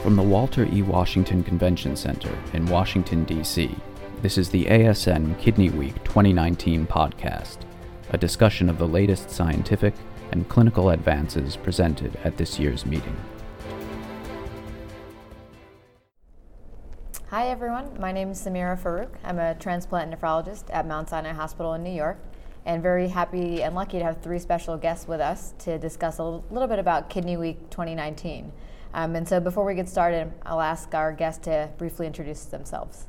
From the Walter E. Washington Convention Center in Washington, D.C., this is the ASN Kidney Week 2019 podcast, a discussion of the latest scientific and clinical advances presented at this year's meeting. Hi everyone, my name is Samira Farouk. I'm a transplant nephrologist at Mount Sinai Hospital in New York and very happy and lucky to have three special guests with us to discuss a little bit about Kidney Week 2019. Um, and so before we get started, I'll ask our guests to briefly introduce themselves.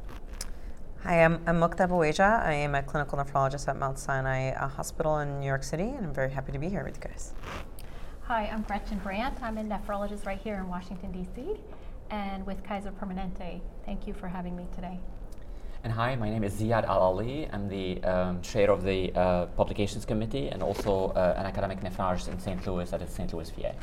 Hi, I'm, I'm Mukta Baweja. I am a clinical nephrologist at Mount Sinai uh, Hospital in New York City, and I'm very happy to be here with you guys. Hi, I'm Gretchen Brandt. I'm a nephrologist right here in Washington, D.C., and with Kaiser Permanente. Thank you for having me today. And hi, my name is Ziad Al-Aly. I'm the um, chair of the uh, publications committee and also uh, an academic nephrologist in St. Louis at the St. Louis VA.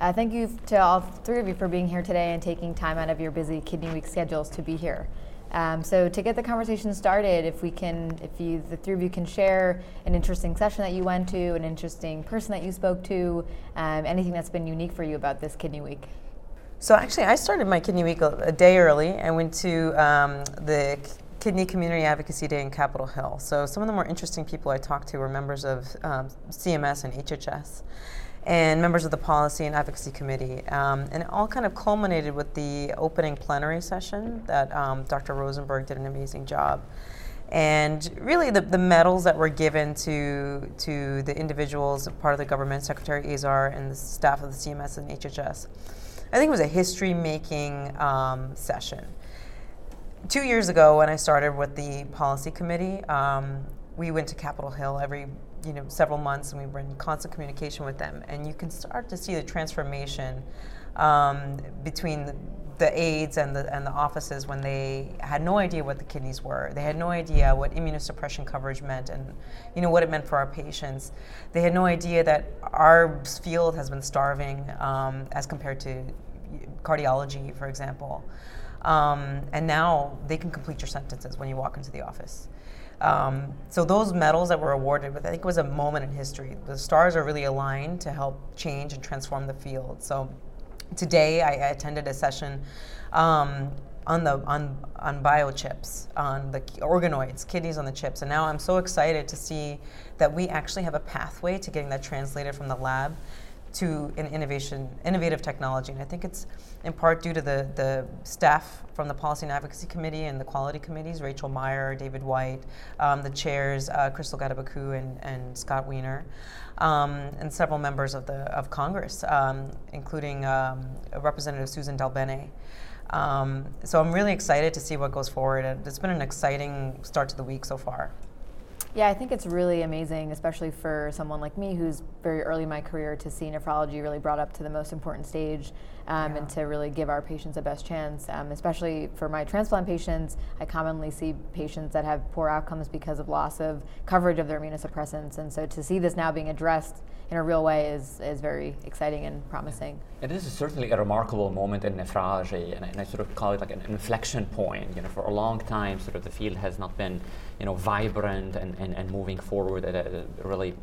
Uh, thank you to all three of you for being here today and taking time out of your busy Kidney Week schedules to be here. Um, so to get the conversation started, if we can, if you, the three of you can share an interesting session that you went to, an interesting person that you spoke to, um, anything that's been unique for you about this Kidney Week. So actually, I started my Kidney Week a, a day early. I went to um, the Kidney Community Advocacy Day in Capitol Hill. So some of the more interesting people I talked to were members of um, CMS and HHS and members of the Policy and Advocacy Committee. Um, and it all kind of culminated with the opening plenary session that um, Dr. Rosenberg did an amazing job. And really, the, the medals that were given to, to the individuals, part of the government, Secretary Azar, and the staff of the CMS and HHS, I think it was a history making um, session. Two years ago, when I started with the policy committee, um, we went to Capitol Hill every you know several months, and we were in constant communication with them. And you can start to see the transformation um, between the, the aides and the and the offices when they had no idea what the kidneys were. They had no idea what immunosuppression coverage meant, and you know what it meant for our patients. They had no idea that our field has been starving um, as compared to cardiology, for example. Um, and now they can complete your sentences when you walk into the office. Um, so those medals that were awarded with, I think it was a moment in history. The stars are really aligned to help change and transform the field. So today I, I attended a session um, on the on on biochips, on the organoids, kidneys on the chips, and now I'm so excited to see that we actually have a pathway to getting that translated from the lab to an innovation, innovative technology. And I think it's in part due to the, the staff from the Policy and Advocacy Committee and the quality committees, Rachel Meyer, David White, um, the chairs, uh, Crystal Gadegbeku and, and Scott Wiener, um, and several members of, the, of Congress, um, including um, Representative Susan DelBene. Um, so I'm really excited to see what goes forward. It's been an exciting start to the week so far. Yeah, I think it's really amazing, especially for someone like me who's very early in my career to see nephrology really brought up to the most important stage um, yeah. and to really give our patients the best chance. Um, especially for my transplant patients, I commonly see patients that have poor outcomes because of loss of coverage of their immunosuppressants. And so to see this now being addressed in a real way is, is very exciting and promising. And this is certainly a remarkable moment in nephrology, and I, and I, sort of call it like an inflection point. You know, for a long time, sort of the field has not been, you know, vibrant and, and, and moving forward at a really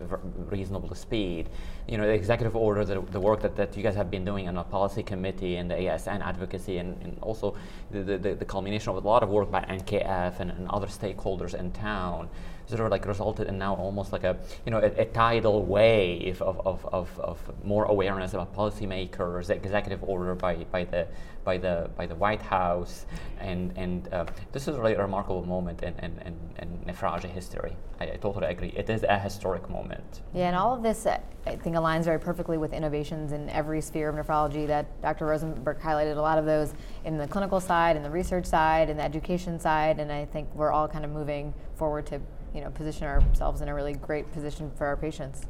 reasonable speed. You know, the executive order, the, the work that, that you guys have been doing on the policy committee and the ASN advocacy, and, and also the, the, the culmination of a lot of work by NKF and, and other stakeholders in town sort of like resulted in now almost like a you know a, a tidal wave of, of, of, of, more awareness about policymakers, executive order by, by the by the by the White House, and and uh, this is really a remarkable moment in, in, in, in nephrology history. I, I, totally agree. It is a historic moment. Yeah, and all of this uh, I think aligns very perfectly with innovations in every sphere of nephrology that Dr. Rosenberg highlighted. A lot of those in the clinical side, in the research side, in the education side, and I think we're all kind of moving forward to you know, position ourselves in a really great position for our patients.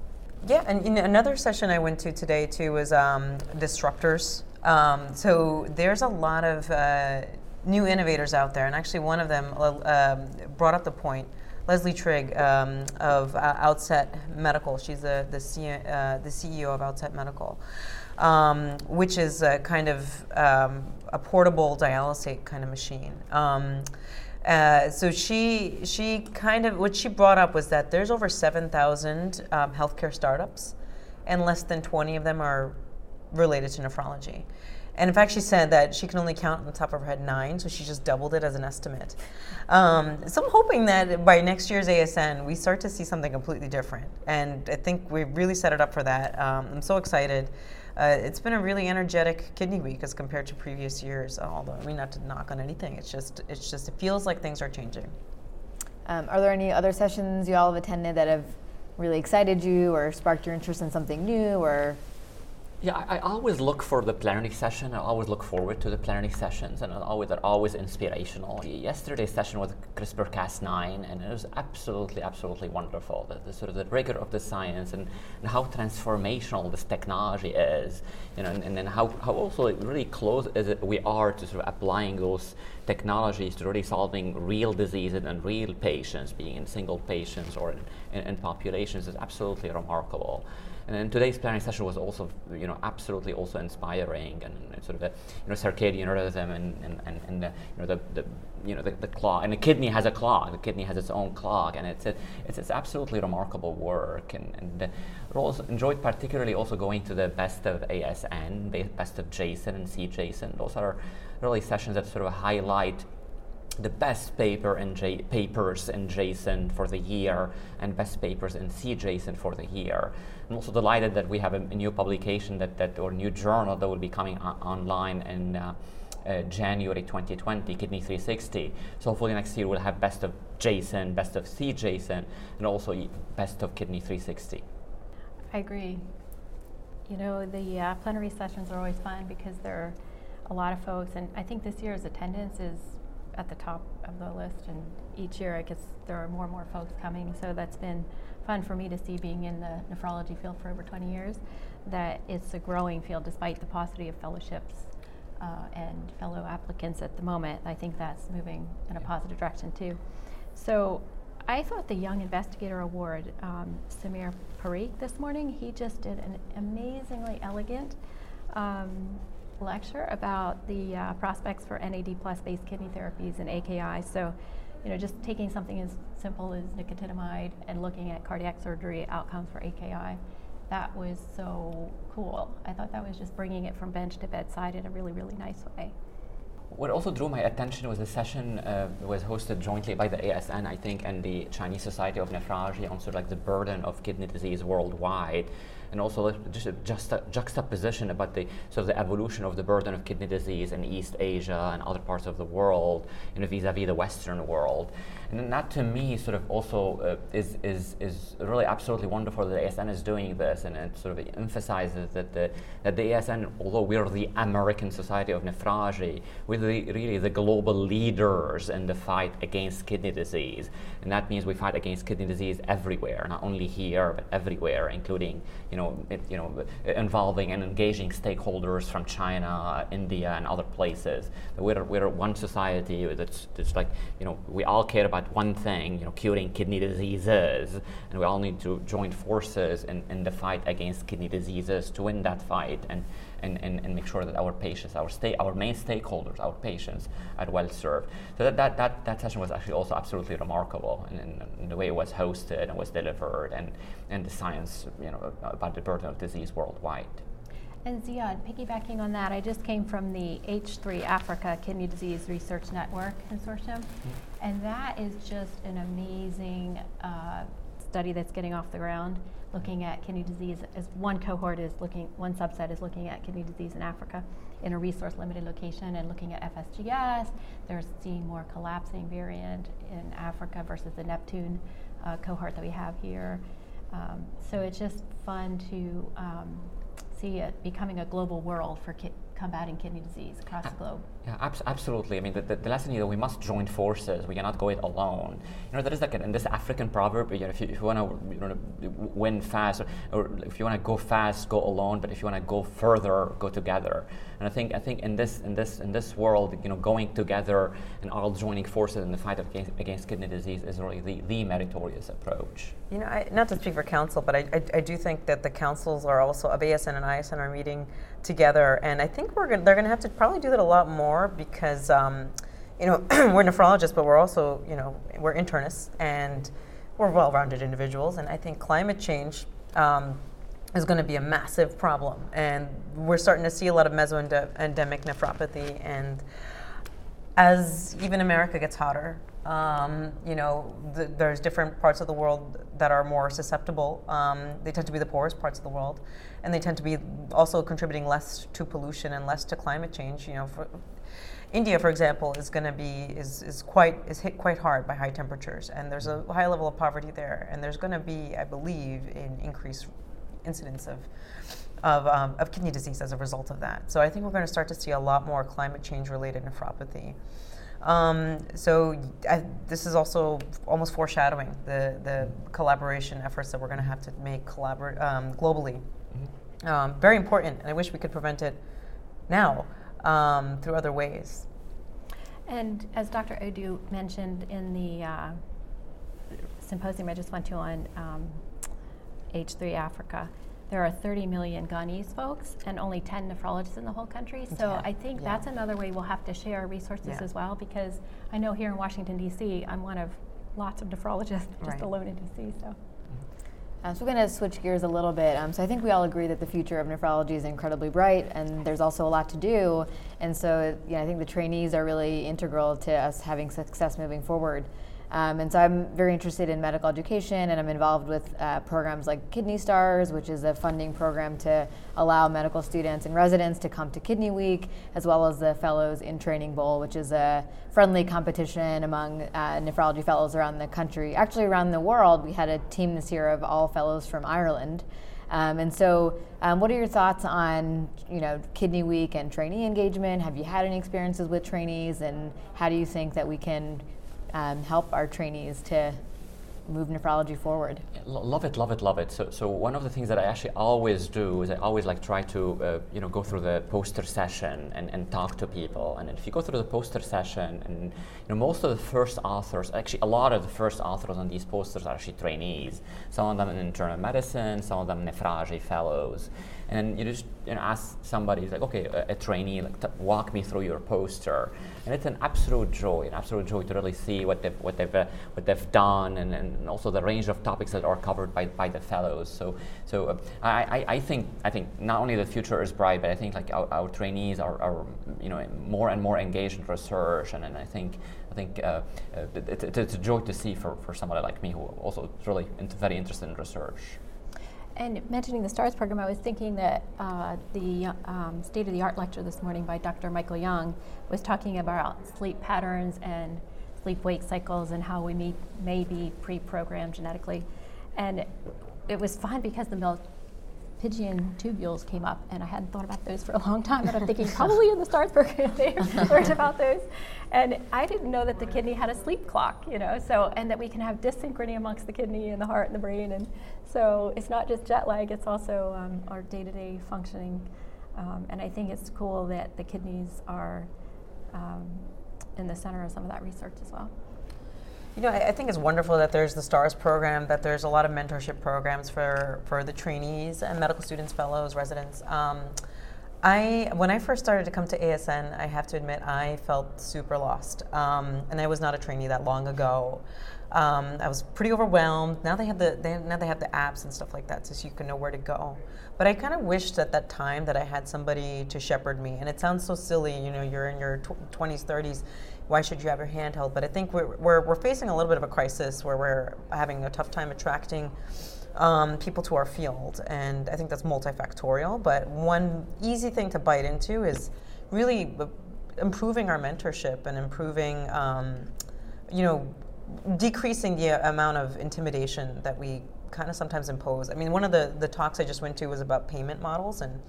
Yeah, and another session I went to today too was um, disruptors. Um, so there's a lot of uh, new innovators out there, and actually one of them uh, um, brought up the point. Leslie Trigg um, of uh, Outset Medical. She's the the, C- uh, the CEO of Outset Medical, um, which is a kind of um, a portable dialysate kind of machine. Uh, so she she kind of what she brought up was that there's over 7,000 um, healthcare startups, and less than 20 of them are related to nephrology. And in fact, she said that she can only count on the top of her head nine, so she just doubled it as an estimate. Um, so I'm hoping that by next year's ASN, we start to see something completely different. And I think we've really set it up for that. Um, I'm so excited. Uh, it's been a really energetic kidney week as compared to previous years. Although I mean, not to knock on anything, it's just it's just it feels like things are changing. Um, are there any other sessions you all have attended that have really excited you or sparked your interest in something new or yeah, I, I, always look for the plenary session. I always look forward to the plenary sessions, and always, they're always inspirational. Yesterday's session was CRISPR-Cas9, and it was absolutely, absolutely wonderful. The, the sort of the rigor of the science and, and, how transformational this technology is, you know, and, and then how, how also really close is we are to sort of applying those technologies to really solving real diseases and real patients, being in single patients or in, in, in populations, is absolutely remarkable. And today's plenary session was also, you know, absolutely also inspiring and, and sort of a, you know, circadian rhythm and, and, and, and the, you know, the, the, you know, the, the clock. And the kidney has a clock. The kidney has its own clock. And it's, a, it's, it's absolutely remarkable work. And, and uh, also enjoyed particularly also going to the best of ASN, best of JASN and CJASN. Those are really sessions that sort of highlight the best paper J- papers in JASN for the year and best papers in CJASN for the year. I'm also delighted that we have a, a new publication that, that or new journal that will be coming o- online in uh, uh, January 2020, Kidney 360. So hopefully next year we'll have best of JASN, best of CJASN, and also best of Kidney 360. I agree. You know, the uh, plenary sessions are always fun because there are a lot of folks, and I think this year's attendance is at the top of the list, and each year I guess there are more and more folks coming. So that's been fun for me to see being in the nephrology field for over 20 years, that it's a growing field despite the paucity of fellowships uh, and fellow applicants at the moment. I think that's moving in a positive direction too. So I thought the Young Investigator Award, um, Samir Parikh this morning, he just did an amazingly elegant um, lecture about the uh, prospects for NAD plus based kidney therapies and AKI. So, you know, just taking something as simple as nicotinamide and looking at cardiac surgery outcomes for AKI, that was so cool. I thought that was just bringing it from bench to bedside in a really, really nice way. What also drew my attention was a session uh, was hosted jointly by the ASN, I think, and the Chinese Society of Nephrology on sort of like the burden of kidney disease worldwide and also just a juxta- juxtaposition about the sort of the evolution of the burden of kidney disease in East Asia and other parts of the world, you know, vis-a-vis the Western world. And that to me sort of also uh, is, is, is really absolutely wonderful that the ASN is doing this and it sort of emphasizes that the, that the ASN, although we're the American Society of Nephrology, we're the, really the global leaders in the fight against kidney disease. And that means we fight against kidney disease everywhere, not only here, but everywhere, including, you know, it, you know, involving and engaging stakeholders from China, uh, India, and other places. We're, we're one society that's, that's like, you know, we all care about about one thing, you know, curing kidney diseases, and we all need to join forces in, in the fight against kidney diseases to win that fight and, and, and, and make sure that our patients, our, sta- our main stakeholders, our patients, are well served. So that, that, that, that session was actually also absolutely remarkable in, the way it was hosted and was delivered and, and the science, you know, about the burden of disease worldwide. And Ziad, piggybacking on that, I just came from the H3 Africa Kidney Disease Research Network Consortium, mm-hmm. and that is just an amazing uh, study that's getting off the ground, looking at kidney disease. As one cohort is looking, one subset is looking at kidney disease in Africa in a resource-limited location and looking at FSGS. They're seeing more collapsing variant in Africa versus the Neptune uh, cohort that we have here. Um, so it's just fun to um, see it becoming a global world for ki- combating kidney disease across the globe. Yeah, ab- absolutely. I mean, the, the, the, lesson is that we must join forces. We cannot go it alone. You know, there is like in this African proverb, you know, if you, if you want to you know, win fast, or, or if you want to go fast, go alone. But if you want to go further, go together. And I think I think in this in this in this world, you know, going together and all joining forces in the fight against, against kidney disease is really the, the meritorious approach. You know, I, not to speak for council, but I, I, I do think that the councils are also of ASN and ISN are meeting together, and I think we're gonna, they're going to have to probably do that a lot more because um, you know we're nephrologists, but we're also you know we're internists and we're well-rounded individuals. And I think climate change um, is going to be a massive problem. And we're starting to see a lot of Mesoamerican nephropathy. And as even America gets hotter, um, you know, th- there's different parts of the world that are more susceptible. Um, they tend to be the poorest parts of the world, and they tend to be also contributing less to pollution and less to climate change. You know, for, India, for example, is going to be is, is quite is hit quite hard by high temperatures, and there's a high level of poverty there, and there's going to be, I believe, an increased incidence of of, um, of kidney disease as a result of that. So I think we're going to start to see a lot more climate change related nephropathy. Um, so I, this is also almost foreshadowing the, the collaboration efforts that we're going to have to make collabor- um, globally. Mm-hmm. Um, very important, and I wish we could prevent it now um, through other ways. And as Dr. Ojo mentioned in the uh, symposium I just went to on H3 Africa, there are 30 million Ghanese folks and only 10 nephrologists in the whole country. So yeah. I think yeah. that's another way we'll have to share resources yeah. as well because I know here in Washington, D.C., I'm one of lots of nephrologists just right. alone in D.C. So. Uh, so we're going to switch gears a little bit. Um, so I think we all agree that the future of nephrology is incredibly bright, and there's also a lot to do. And so, yeah, I think the trainees are really integral to us having success moving forward. Um, and so I'm very interested in medical education, and I'm involved with uh, programs like Kidney Stars, which is a funding program to allow medical students and residents to come to Kidney Week, as well as the Fellows in Training Bowl, which is a friendly competition among uh, nephrology fellows around the country. Actually, around the world, we had a team this year of all fellows from Ireland. Um, and so, um, what are your thoughts on you know Kidney Week and trainee engagement? Have you had any experiences with trainees, and how do you think that we can um, help our trainees to move nephrology forward. Love it, love it, love it. So, so one of the things that I actually always do is I always like try to, uh, you know, go through the poster session and, and talk to people. And if you go through the poster session, and you know, most of the first authors, actually a lot of the first authors on these posters are actually trainees. Some of them in internal medicine, some of them nephrology fellows and you just you know ask somebody like okay a, a trainee like walk me through your poster. And it's an absolute joy an absolute joy to really see what they've what they've uh, what they've done and, and also the range of topics that are covered by, by the fellows. So so uh, I, I, think I think not only the future is bright but I think like our, our trainees are, are you know more and more engaged in research. And, and I think I think uh, uh it, it, it's a joy to see for, for somebody like me who also is really very interested in research. And mentioning the STARS program, I was thinking that uh, the um, state of the art lecture this morning by Dr. Michael Young was talking about sleep patterns and sleep wake cycles and how we may, may be pre programmed genetically. And it was fun because the Malpighian tubules came up, and I hadn't thought about those for a long time, but I'm thinking probably in the STARS program they learned about those. And I didn't know that the kidney had a sleep clock, you know, so, and that we can have dyssynchrony amongst the kidney and the heart and the brain. And so it's not just jet lag, it's also um, our day to day functioning. Um, and I think it's cool that the kidneys are um, in the center of some of that research as well. You know, I, I, think it's wonderful that there's the STARS program, that there's a lot of mentorship programs for, for the trainees and medical students, fellows, residents. Um, I, when I first started to come to ASN, I have to admit I felt super lost, um, and I was not a trainee that long ago. Um, I was pretty overwhelmed. Now they have the they, now they have the apps and stuff like that, so you can know where to go. But I kind of wished at that time that I had somebody to shepherd me. And it sounds so silly, you know, you're in your tw- 20s, 30s. Why should you have your handheld? But I think we're, we're, we're facing a little bit of a crisis where we're having a tough time attracting um, people to our field. And I think that's multifactorial. But one easy thing to bite into is really improving our mentorship and improving, um, you know, decreasing the amount of intimidation that we kind of sometimes impose. I mean, one of the, the talks I just went to was about payment models, and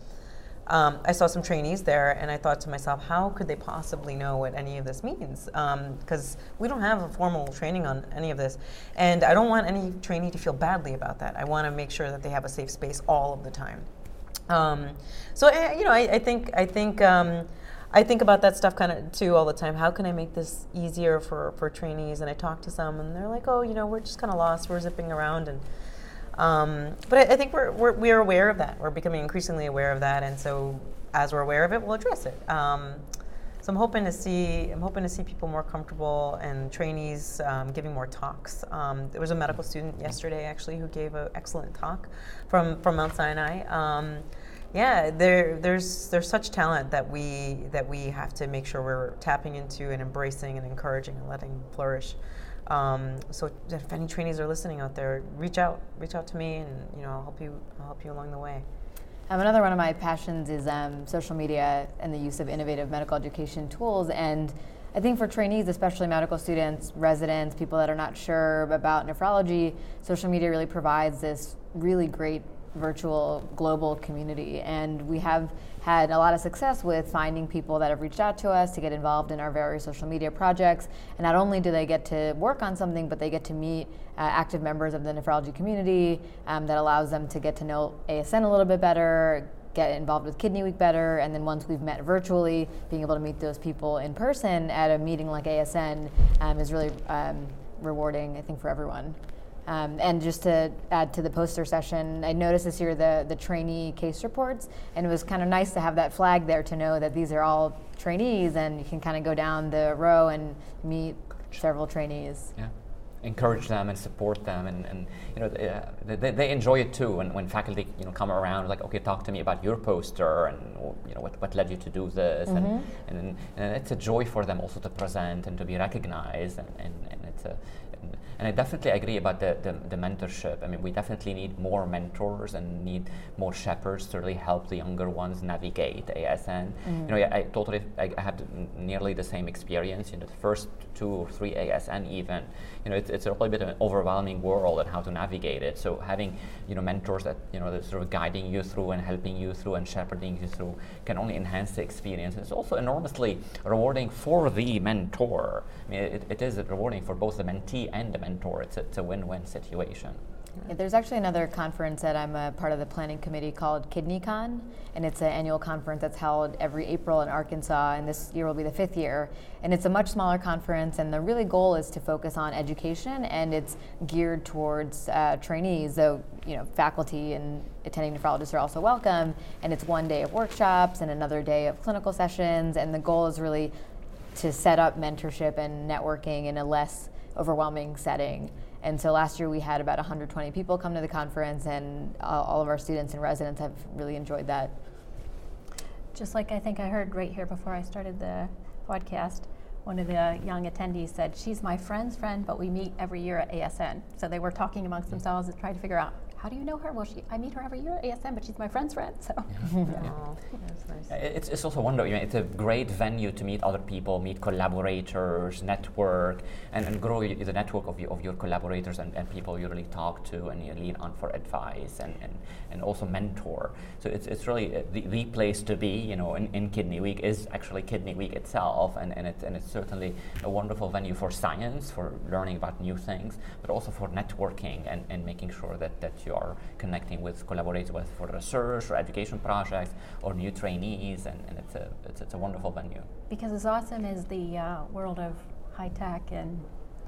um, I saw some trainees there, and I thought to myself, how could they possibly know what any of this means? Because um, we don't have a formal training on any of this, and I don't want any trainee to feel badly about that. I want to make sure that they have a safe space all of the time. Um, so, eh, you know, I, I think I think um, I think about that stuff kind of too all the time. How can I make this easier for, for trainees? And I talk to some, and they're like, "Oh, you know, we're just kind of lost. We're zipping around." And um, but I, I, think we're, we're we're aware of that. We're becoming increasingly aware of that, and so as we're aware of it, we'll address it. Um, so I'm hoping to see I'm hoping to see people more comfortable and trainees um, giving more talks. Um, there was a medical student yesterday actually who gave an excellent talk from from Mount Sinai. Um, yeah, there, there's there's such talent that we that we have to make sure we're tapping into and embracing and encouraging and letting flourish. Um, so if any trainees are listening out there, reach out, reach out to me, and you know I'll help you I'll help you along the way. Um, another one of my passions is um, social media and the use of innovative medical education tools. And I think for trainees, especially medical students, residents, people that are not sure about nephrology, social media really provides this really great virtual global community. And we have had a lot of success with finding people that have reached out to us to get involved in our various social media projects. And not only do they get to work on something, but they get to meet uh, active members of the nephrology community um, that allows them to get to know ASN a little bit better, get involved with Kidney Week better, and then once we've met virtually, being able to meet those people in person at a meeting like ASN um, is really um, rewarding, I think, for everyone. Um, and just to add to the poster session, I noticed this year the, the trainee case reports, and it was kind of nice to have that flag there to know that these are all trainees, and you can kind of go down the row and meet several trainees. Yeah. Encourage them and support them, and, and you know they, they, they enjoy it too. And when faculty you know come around, like okay, talk to me about your poster, and you know what, what led you to do this, mm-hmm. and, and and it's a joy for them also to present and to be recognized, and, and, and it's a and I definitely agree about the, the, the, mentorship. I mean, we definitely need more mentors and need more shepherds to really help the younger ones navigate ASN. Mm-hmm. You know, I, I totally, I, I had nearly the same experience. You know, the first two or three ASN even, you know, it's, it's a little bit of an overwhelming world and how to navigate it. So having, you know, mentors that, you know, that sort of guiding you through and helping you through and shepherding you through can only enhance the experience. It's also enormously rewarding for the mentor. I mean, it, it is rewarding for both the mentee and the mentor. It's a, it's a win-win situation. Yeah, there's actually another conference that I'm a part of the planning committee called KidneyCon, and it's an annual conference that's held every April in Arkansas, and this year will be the fifth year. And it's a much smaller conference, and the really goal is to focus on education, and it's geared towards uh, trainees. So, you know, faculty and attending nephrologists are also welcome, and it's one day of workshops and another day of clinical sessions, and the goal is really to set up mentorship and networking in a less overwhelming setting. And so last year we had about 120 people come to the conference, and uh, all of our students and residents have really enjoyed that. Just like I think I heard right here before I started the podcast, one of the young attendees said, She's my friend's friend, but we meet every year at ASN. So they were talking amongst themselves and trying to figure out how do you know her? Well, she, I meet her every year at ASN, but she's my friend's friend. So yeah. yeah. Oh, nice. it's, it's also wonderful. You know, it's a great venue to meet other people, meet collaborators, network, and, and grow the network of, you, of your collaborators and, and people you really talk to and you lean on for advice and, and, and also mentor. So it's, it's really uh, the, the place to be, you know, in, in Kidney Week is actually Kidney Week itself, and, and, it's, and it's certainly a wonderful venue for science, for learning about new things, but also for networking and, and making sure that, that you you are connecting with, collaborating with for research or education projects or new trainees, and, and it's, a, it's, it's, a wonderful venue. Because as awesome as the uh, world of high tech and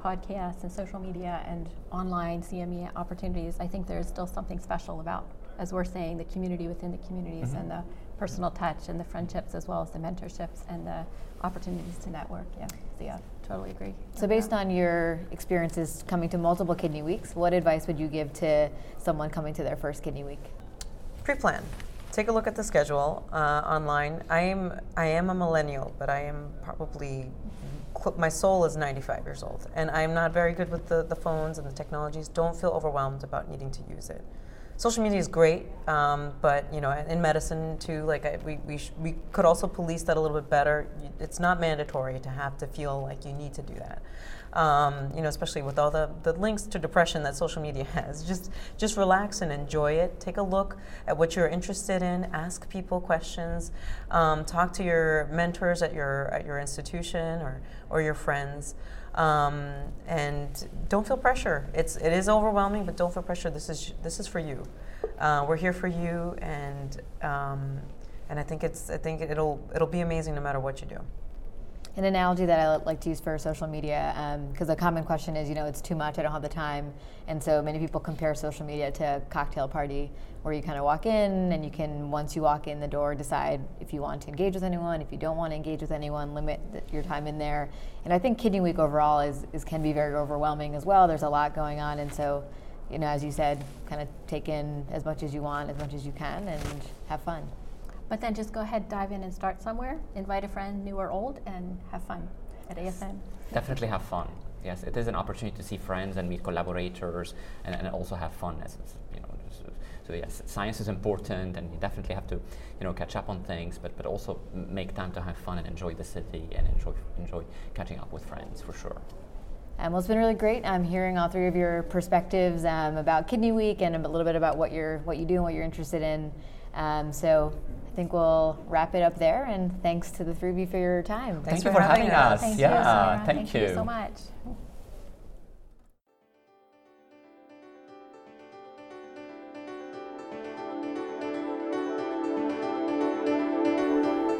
podcasts and social media and online CME opportunities, I think there's still something special about, as we're saying, the community within the communities mm-hmm. and the personal touch and the friendships as well as the mentorships and the opportunities to network. Yeah, so yeah, totally agree. So, based that. on your experiences coming to multiple kidney weeks, what advice would you give to someone coming to their first kidney week? Pre-plan. Take a look at the schedule uh, online. I am I am a millennial, but I am probably my soul is 95 years old, and I'm not very good with the, the phones and the technologies. Don't feel overwhelmed about needing to use it social media is great, um, but you know, in medicine too, like I, we we, sh- we could also police that a little bit better. It's not mandatory to have to feel like you need to do that. Um, you know, especially with all the, the links to depression that social media has. Just just relax and enjoy it. Take a look at what you're interested in. Ask people questions. Um, talk to your mentors at your at your institution or or your friends. Um, and don't feel pressure. It's it is overwhelming, but don't feel pressure. This is this is for you. Uh, we're here for you, and um, and I think it's I think it'll it'll be amazing no matter what you do. An analogy that I like to use for social media, because um, a common question is, you know, it's too much, I don't have the time. And so many people compare social media to a cocktail party where you kind of walk in and you can, once you walk in the door, decide if you want to engage with anyone, if you don't want to engage with anyone, limit your time in there. And I think Kidney Week overall is, is can be very overwhelming as well. There's a lot going on. And so, you know, as you said, kind of take in as much as you want, as much as you can, and have fun. But then just go ahead, dive in and start somewhere. Invite a friend, new or old, and have fun at ASN. Definitely have fun. Yes, it is an opportunity to see friends and meet collaborators, and, and also have fun. As, you know, so yes, science is important, and you definitely have to, you know, catch up on things, but but also make time to have fun and enjoy the city and enjoy enjoy catching up with friends for sure. Um, well, it's been really great. I'm um, hearing all three of your perspectives um, about Kidney Week and a little bit about what you're what you do and what you're interested in. Um, so I think we'll wrap it up there. And thanks to the three of you for your time. Thanks Thank you for, having, us. us. Thank yeah, you, thank, thank you. you so much.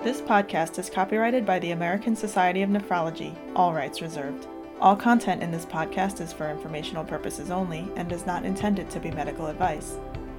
This podcast is copyrighted by the American Society of Nephrology, all rights reserved. All content in this podcast is for informational purposes only and is not intended to be medical advice.